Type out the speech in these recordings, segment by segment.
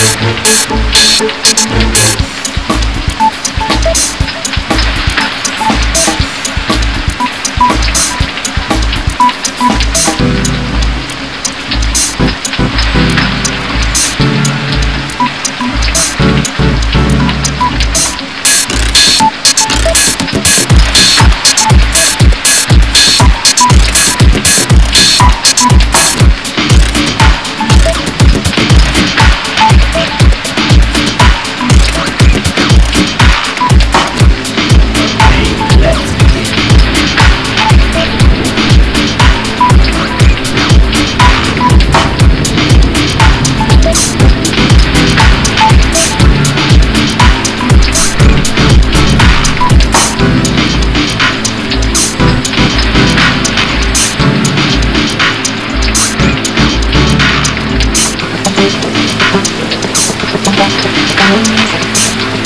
Thank you.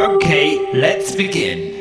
Okay, let's begin.